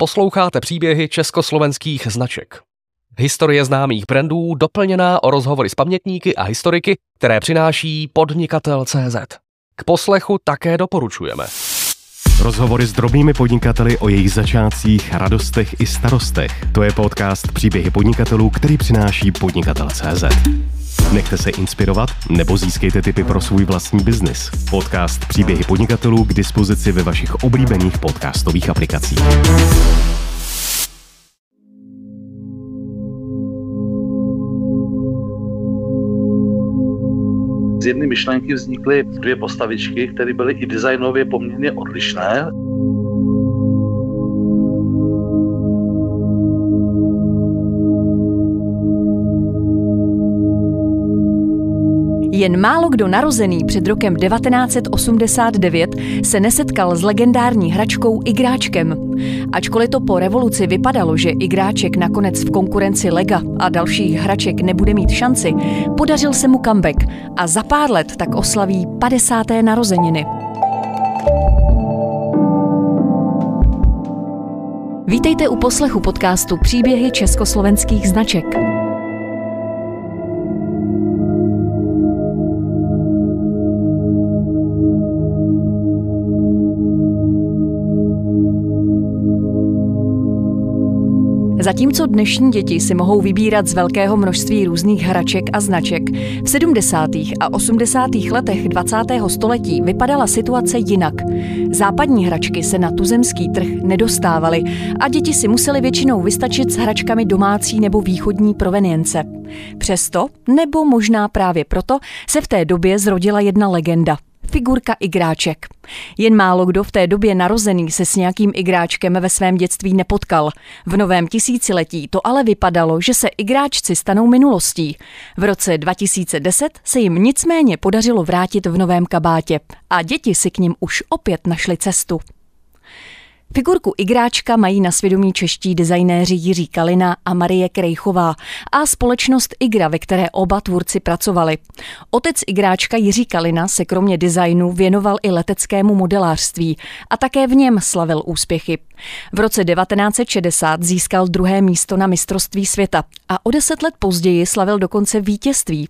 Posloucháte příběhy československých značek. Historie známých brandů doplněná o rozhovory s pamětníky a historiky, které přináší podnikatel.cz. K poslechu také doporučujeme. Rozhovory s drobnými podnikateli o jejich začátcích, radostech i starostech. To je podcast Příběhy podnikatelů, který přináší podnikatel.cz. Nechte se inspirovat nebo získejte tipy pro svůj vlastní biznis. Podcast Příběhy podnikatelů k dispozici ve vašich oblíbených podcastových aplikacích. Z jedné myšlenky vznikly dvě postavičky, které byly i designově poměrně odlišné. Jen málo kdo narozený před rokem 1989 se nesetkal s legendární hračkou Igráčkem. Ačkoliv to po revoluci vypadalo, že Igráček nakonec v konkurenci Lega a dalších hraček nebude mít šanci, podařil se mu comeback a za pár let tak oslaví 50. narozeniny. Vítejte u poslechu podcastu Příběhy československých značek. Zatímco dnešní děti si mohou vybírat z velkého množství různých hraček a značek, v 70. a 80. letech 20. století vypadala situace jinak. Západní hračky se na tuzemský trh nedostávaly a děti si museli většinou vystačit s hračkami domácí nebo východní provenience. Přesto, nebo možná právě proto, se v té době zrodila jedna legenda – figurka igráček. Jen málo kdo v té době narozený se s nějakým igráčkem ve svém dětství nepotkal. V novém tisíciletí to ale vypadalo, že se igráčci stanou minulostí. V roce 2010 se jim nicméně podařilo vrátit v novém kabátě a děti si k ním už opět našly cestu. Figurku igráčka mají na svědomí čeští designéři Jiří Kalina a Marie Krejchová a společnost Igra, ve které oba tvůrci pracovali. Otec igráčka Jiří Kalina se kromě designu věnoval i leteckému modelářství a také v něm slavil úspěchy. V roce 1960 získal druhé místo na mistrovství světa a o deset let později slavil dokonce vítězství.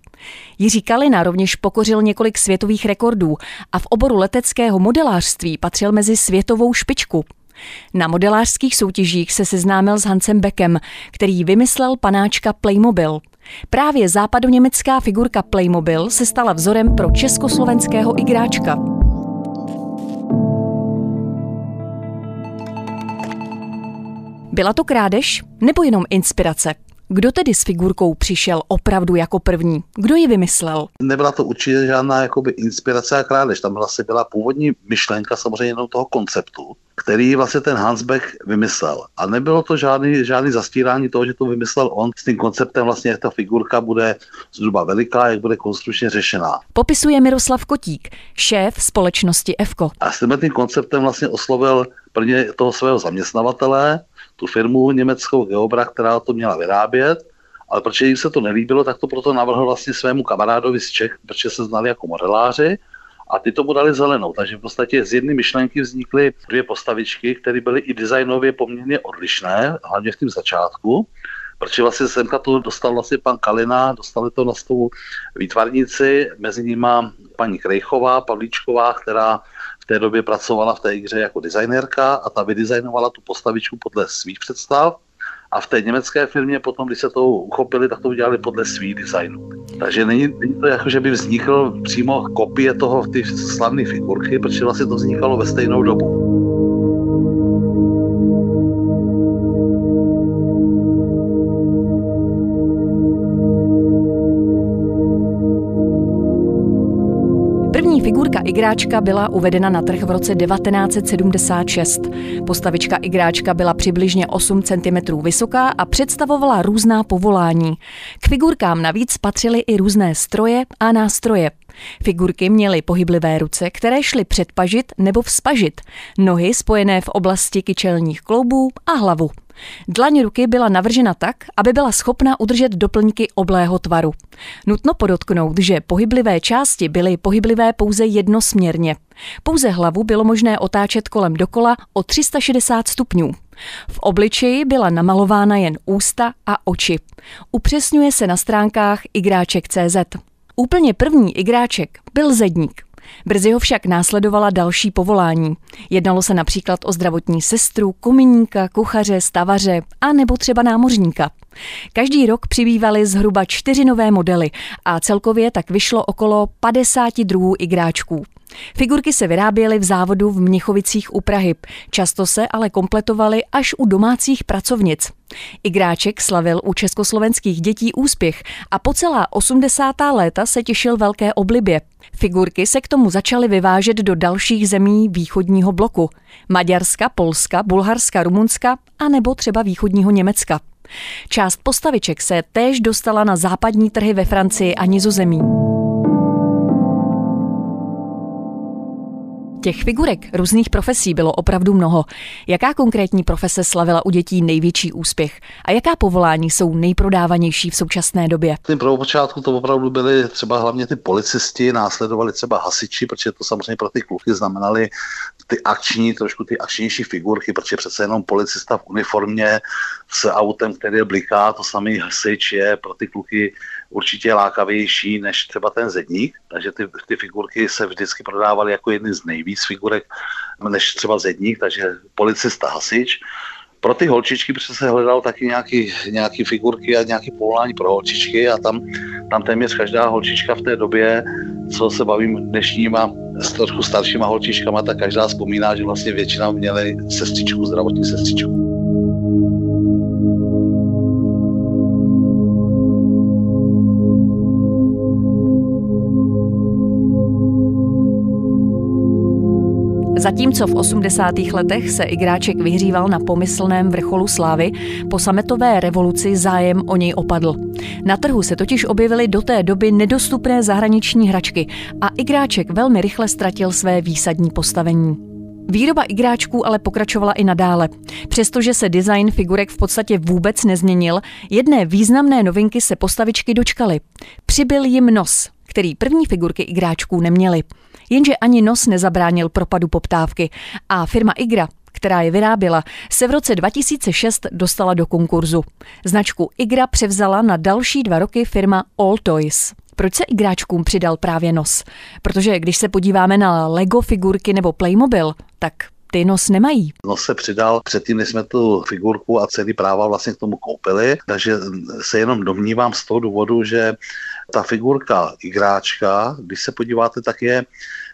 Jiří Kalina rovněž pokořil několik světových rekordů a v oboru leteckého modelářství patřil mezi světovou špičku. Na modelářských soutěžích se seznámil s Hansem Beckem, který vymyslel panáčka Playmobil. Právě západoněmecká figurka Playmobil se stala vzorem pro československého igráčka. Byla to krádež nebo jenom inspirace? Kdo tedy s figurkou přišel opravdu jako první? Kdo ji vymyslel? Nebyla to určitě žádná jakoby, inspirace a krádež. Tam vlastně byla původní myšlenka samozřejmě jenom toho konceptu, který vlastně ten Hansbeck vymyslel. A nebylo to žádný, žádný zastírání toho, že to vymyslel on s tím konceptem vlastně, jak ta figurka bude zhruba veliká, jak bude konstrukčně řešená. Popisuje Miroslav Kotík, šéf společnosti EFKO. A s tím konceptem vlastně oslovil prvně toho svého zaměstnavatele, tu firmu německou Geobra, která to měla vyrábět, ale protože jim se to nelíbilo, tak to proto navrhl vlastně svému kamarádovi z Čech, protože se znali jako modeláři a ty tomu dali zelenou. Takže v podstatě z jedné myšlenky vznikly dvě postavičky, které byly i designově poměrně odlišné, hlavně v tom začátku. Protože vlastně semka to dostal vlastně pan Kalina, dostali to na svou výtvarnici, mezi nimi paní Krejchová, Pavlíčková, která té době pracovala v té hře jako designérka a ta vydizajnovala tu postavičku podle svých představ a v té německé firmě potom, když se to uchopili, tak to udělali podle svých designů. Takže není, není to jako, že by vznikl přímo kopie toho ty slavné figurky, protože vlastně to vznikalo ve stejnou dobu. Figurka igráčka byla uvedena na trh v roce 1976. Postavička igráčka byla přibližně 8 cm vysoká a představovala různá povolání. K figurkám navíc patřily i různé stroje a nástroje. Figurky měly pohyblivé ruce, které šly předpažit nebo vzpažit, nohy spojené v oblasti kyčelních kloubů a hlavu. Dlaň ruky byla navržena tak, aby byla schopna udržet doplňky oblého tvaru. Nutno podotknout, že pohyblivé části byly pohyblivé pouze jednosměrně. Pouze hlavu bylo možné otáčet kolem dokola o 360 stupňů. V obličeji byla namalována jen ústa a oči. Upřesňuje se na stránkách igráček.cz. Úplně první igráček byl zedník. Brzy ho však následovala další povolání. Jednalo se například o zdravotní sestru, kominíka, kuchaře, stavaře a nebo třeba námořníka. Každý rok přibývaly zhruba čtyři nové modely a celkově tak vyšlo okolo 50 druhů igráčků. Figurky se vyráběly v závodu v Mnichovicích u Prahy, často se ale kompletovaly až u domácích pracovnic. Igráček slavil u československých dětí úspěch a po celá 80. léta se těšil velké oblibě. Figurky se k tomu začaly vyvážet do dalších zemí východního bloku. Maďarska, Polska, Bulharska, Rumunska a nebo třeba východního Německa. Část postaviček se též dostala na západní trhy ve Francii a Nizozemí. Těch figurek různých profesí bylo opravdu mnoho. Jaká konkrétní profese slavila u dětí největší úspěch a jaká povolání jsou nejprodávanější v současné době? V tom prvopočátku to opravdu byly třeba hlavně ty policisti, následovali třeba hasiči, protože to samozřejmě pro ty kluky znamenaly ty akční, trošku ty akčnější figurky, protože přece jenom policista v uniformě s autem, který bliká, to samý hasič je pro ty kluky určitě lákavější než třeba ten zedník, takže ty, ty figurky se vždycky prodávaly jako jedny z nejvíc figurek než třeba zedník, takže policista, hasič. Pro ty holčičky se hledal taky nějaký, nějaký figurky a nějaký povolání pro holčičky a tam, tam téměř každá holčička v té době, co se bavím dnešníma s trošku staršíma holčičkama, tak každá vzpomíná, že vlastně většina měly sestřičku, zdravotní sestřičku. Zatímco v 80. letech se igráček vyhříval na pomyslném vrcholu slávy, po sametové revoluci zájem o něj opadl. Na trhu se totiž objevily do té doby nedostupné zahraniční hračky a igráček velmi rychle ztratil své výsadní postavení. Výroba igráčků ale pokračovala i nadále. Přestože se design figurek v podstatě vůbec nezměnil, jedné významné novinky se postavičky dočkaly. Přibyl jim nos, který první figurky igráčků neměly. Jenže ani nos nezabránil propadu poptávky a firma Igra která je vyráběla, se v roce 2006 dostala do konkurzu. Značku Igra převzala na další dva roky firma All Toys. Proč se igráčkům přidal právě nos? Protože když se podíváme na Lego figurky nebo Playmobil, tak ty nos nemají. Nos se přidal předtím, než jsme tu figurku a celý práva vlastně k tomu koupili, takže se jenom domnívám z toho důvodu, že ta figurka igráčka, když se podíváte, tak je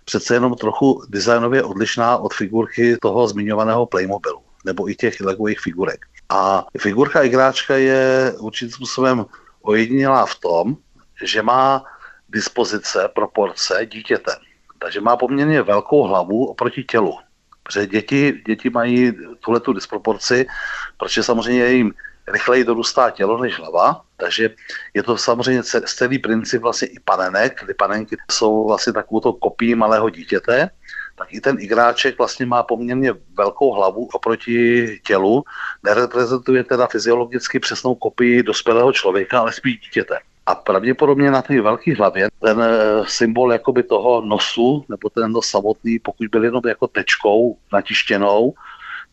přece jenom trochu designově odlišná od figurky toho zmiňovaného Playmobilu nebo i těch legových figurek. A figurka igráčka je určitým způsobem ojedinělá v tom, že má dispozice, proporce dítěte. Takže má poměrně velkou hlavu oproti tělu. Protože děti, děti mají tuhle tu disproporci, protože samozřejmě jim rychleji dorůstá tělo než hlava, takže je to samozřejmě celý princip vlastně i panenek, kdy panenky jsou vlastně takovou kopií malého dítěte, tak i ten igráček vlastně má poměrně velkou hlavu oproti tělu, nereprezentuje teda fyziologicky přesnou kopii dospělého člověka, ale spíš dítěte. A pravděpodobně na té velké hlavě ten eh, symbol jakoby toho nosu, nebo ten nos samotný, pokud byl jenom jako tečkou natištěnou,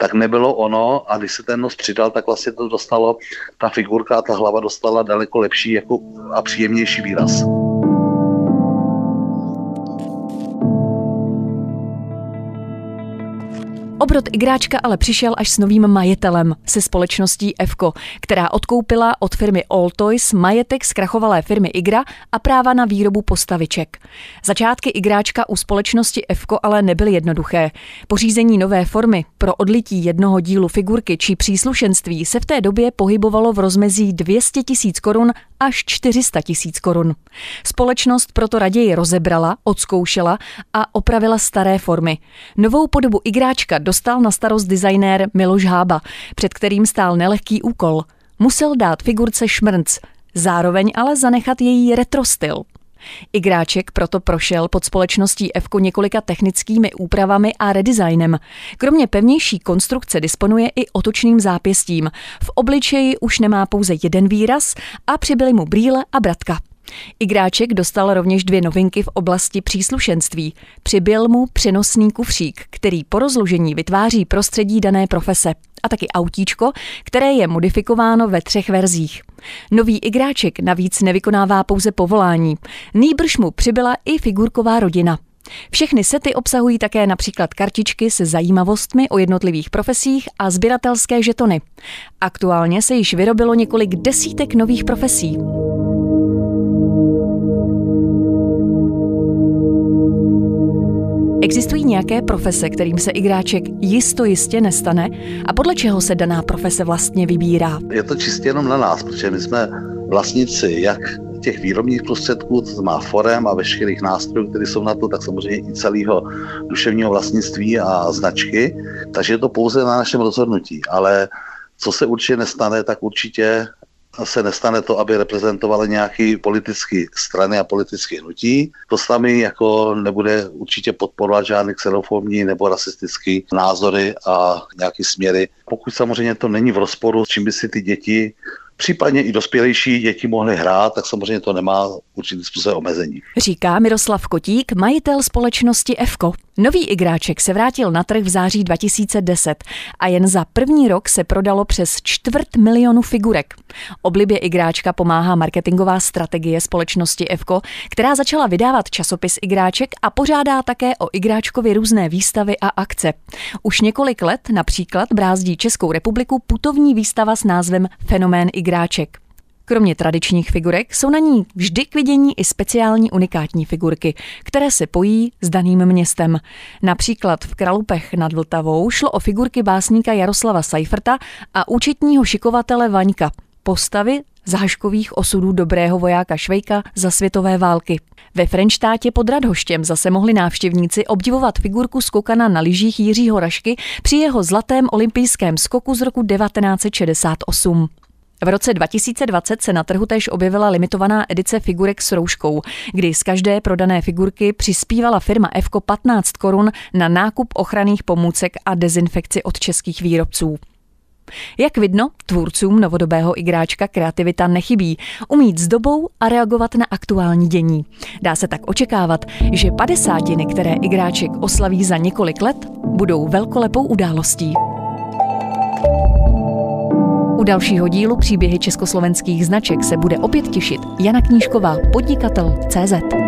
tak nebylo ono a když se ten nos přidal, tak vlastně to dostalo, ta figurka a ta hlava dostala daleko lepší jako a příjemnější výraz. Obrot igráčka ale přišel až s novým majitelem, se společností Evko, která odkoupila od firmy All Toys majetek zkrachovalé firmy Igra a práva na výrobu postaviček. Začátky igráčka u společnosti Evko ale nebyly jednoduché. Pořízení nové formy pro odlití jednoho dílu figurky či příslušenství se v té době pohybovalo v rozmezí 200 tisíc korun až 400 tisíc korun. Společnost proto raději rozebrala, odzkoušela a opravila staré formy. Novou podobu igráčka dostal na starost designér Miloš Hába, před kterým stál nelehký úkol. Musel dát figurce šmrnc, zároveň ale zanechat její retro styl. Igráček proto prošel pod společností Evko několika technickými úpravami a redesignem. Kromě pevnější konstrukce disponuje i otočným zápěstím. V obličeji už nemá pouze jeden výraz a přibyly mu brýle a bratka. Igráček dostal rovněž dvě novinky v oblasti příslušenství. Přibyl mu přenosný kufřík, který po rozložení vytváří prostředí dané profese a taky autíčko, které je modifikováno ve třech verzích. Nový igráček navíc nevykonává pouze povolání. Nýbrž mu přibyla i figurková rodina. Všechny sety obsahují také například kartičky se zajímavostmi o jednotlivých profesích a sběratelské žetony. Aktuálně se již vyrobilo několik desítek nových profesí. Existují nějaké profese, kterým se igráček jisto jistě nestane a podle čeho se daná profese vlastně vybírá? Je to čistě jenom na nás, protože my jsme vlastníci jak těch výrobních prostředků, to má forem a veškerých nástrojů, které jsou na to, tak samozřejmě i celého duševního vlastnictví a značky. Takže je to pouze na našem rozhodnutí. Ale co se určitě nestane, tak určitě se nestane to, aby reprezentovali nějaký politický strany a politické hnutí. To sami jako nebude určitě podporovat žádný xenofobní nebo rasistický názory a nějaký směry. Pokud samozřejmě to není v rozporu s čím by si ty děti případně i dospělejší děti mohly hrát, tak samozřejmě to nemá určitý způsob omezení. Říká Miroslav Kotík, majitel společnosti EFKO. Nový igráček se vrátil na trh v září 2010 a jen za první rok se prodalo přes čtvrt milionu figurek. Oblibě igráčka pomáhá marketingová strategie společnosti EFKO, která začala vydávat časopis igráček a pořádá také o igráčkovi různé výstavy a akce. Už několik let například brázdí Českou republiku putovní výstava s názvem Fenomén igráček. Kromě tradičních figurek jsou na ní vždy k vidění i speciální unikátní figurky, které se pojí s daným městem. Například v Kralupech nad Vltavou šlo o figurky básníka Jaroslava Seiferta a účetního šikovatele Vaňka, postavy záškových osudů dobrého vojáka Švejka za světové války. Ve Frenštátě pod Radhoštěm zase mohli návštěvníci obdivovat figurku skokana na lyžích Jiřího Rašky při jeho zlatém olympijském skoku z roku 1968. V roce 2020 se na trhu též objevila limitovaná edice figurek s rouškou, kdy z každé prodané figurky přispívala firma Fko 15 korun na nákup ochranných pomůcek a dezinfekci od českých výrobců. Jak vidno, tvůrcům novodobého igráčka kreativita nechybí. Umít s dobou a reagovat na aktuální dění. Dá se tak očekávat, že padesátiny, které igráček oslaví za několik let, budou velkolepou událostí. U dalšího dílu příběhy československých značek se bude opět těšit Jana Knížková, podnikatel CZ.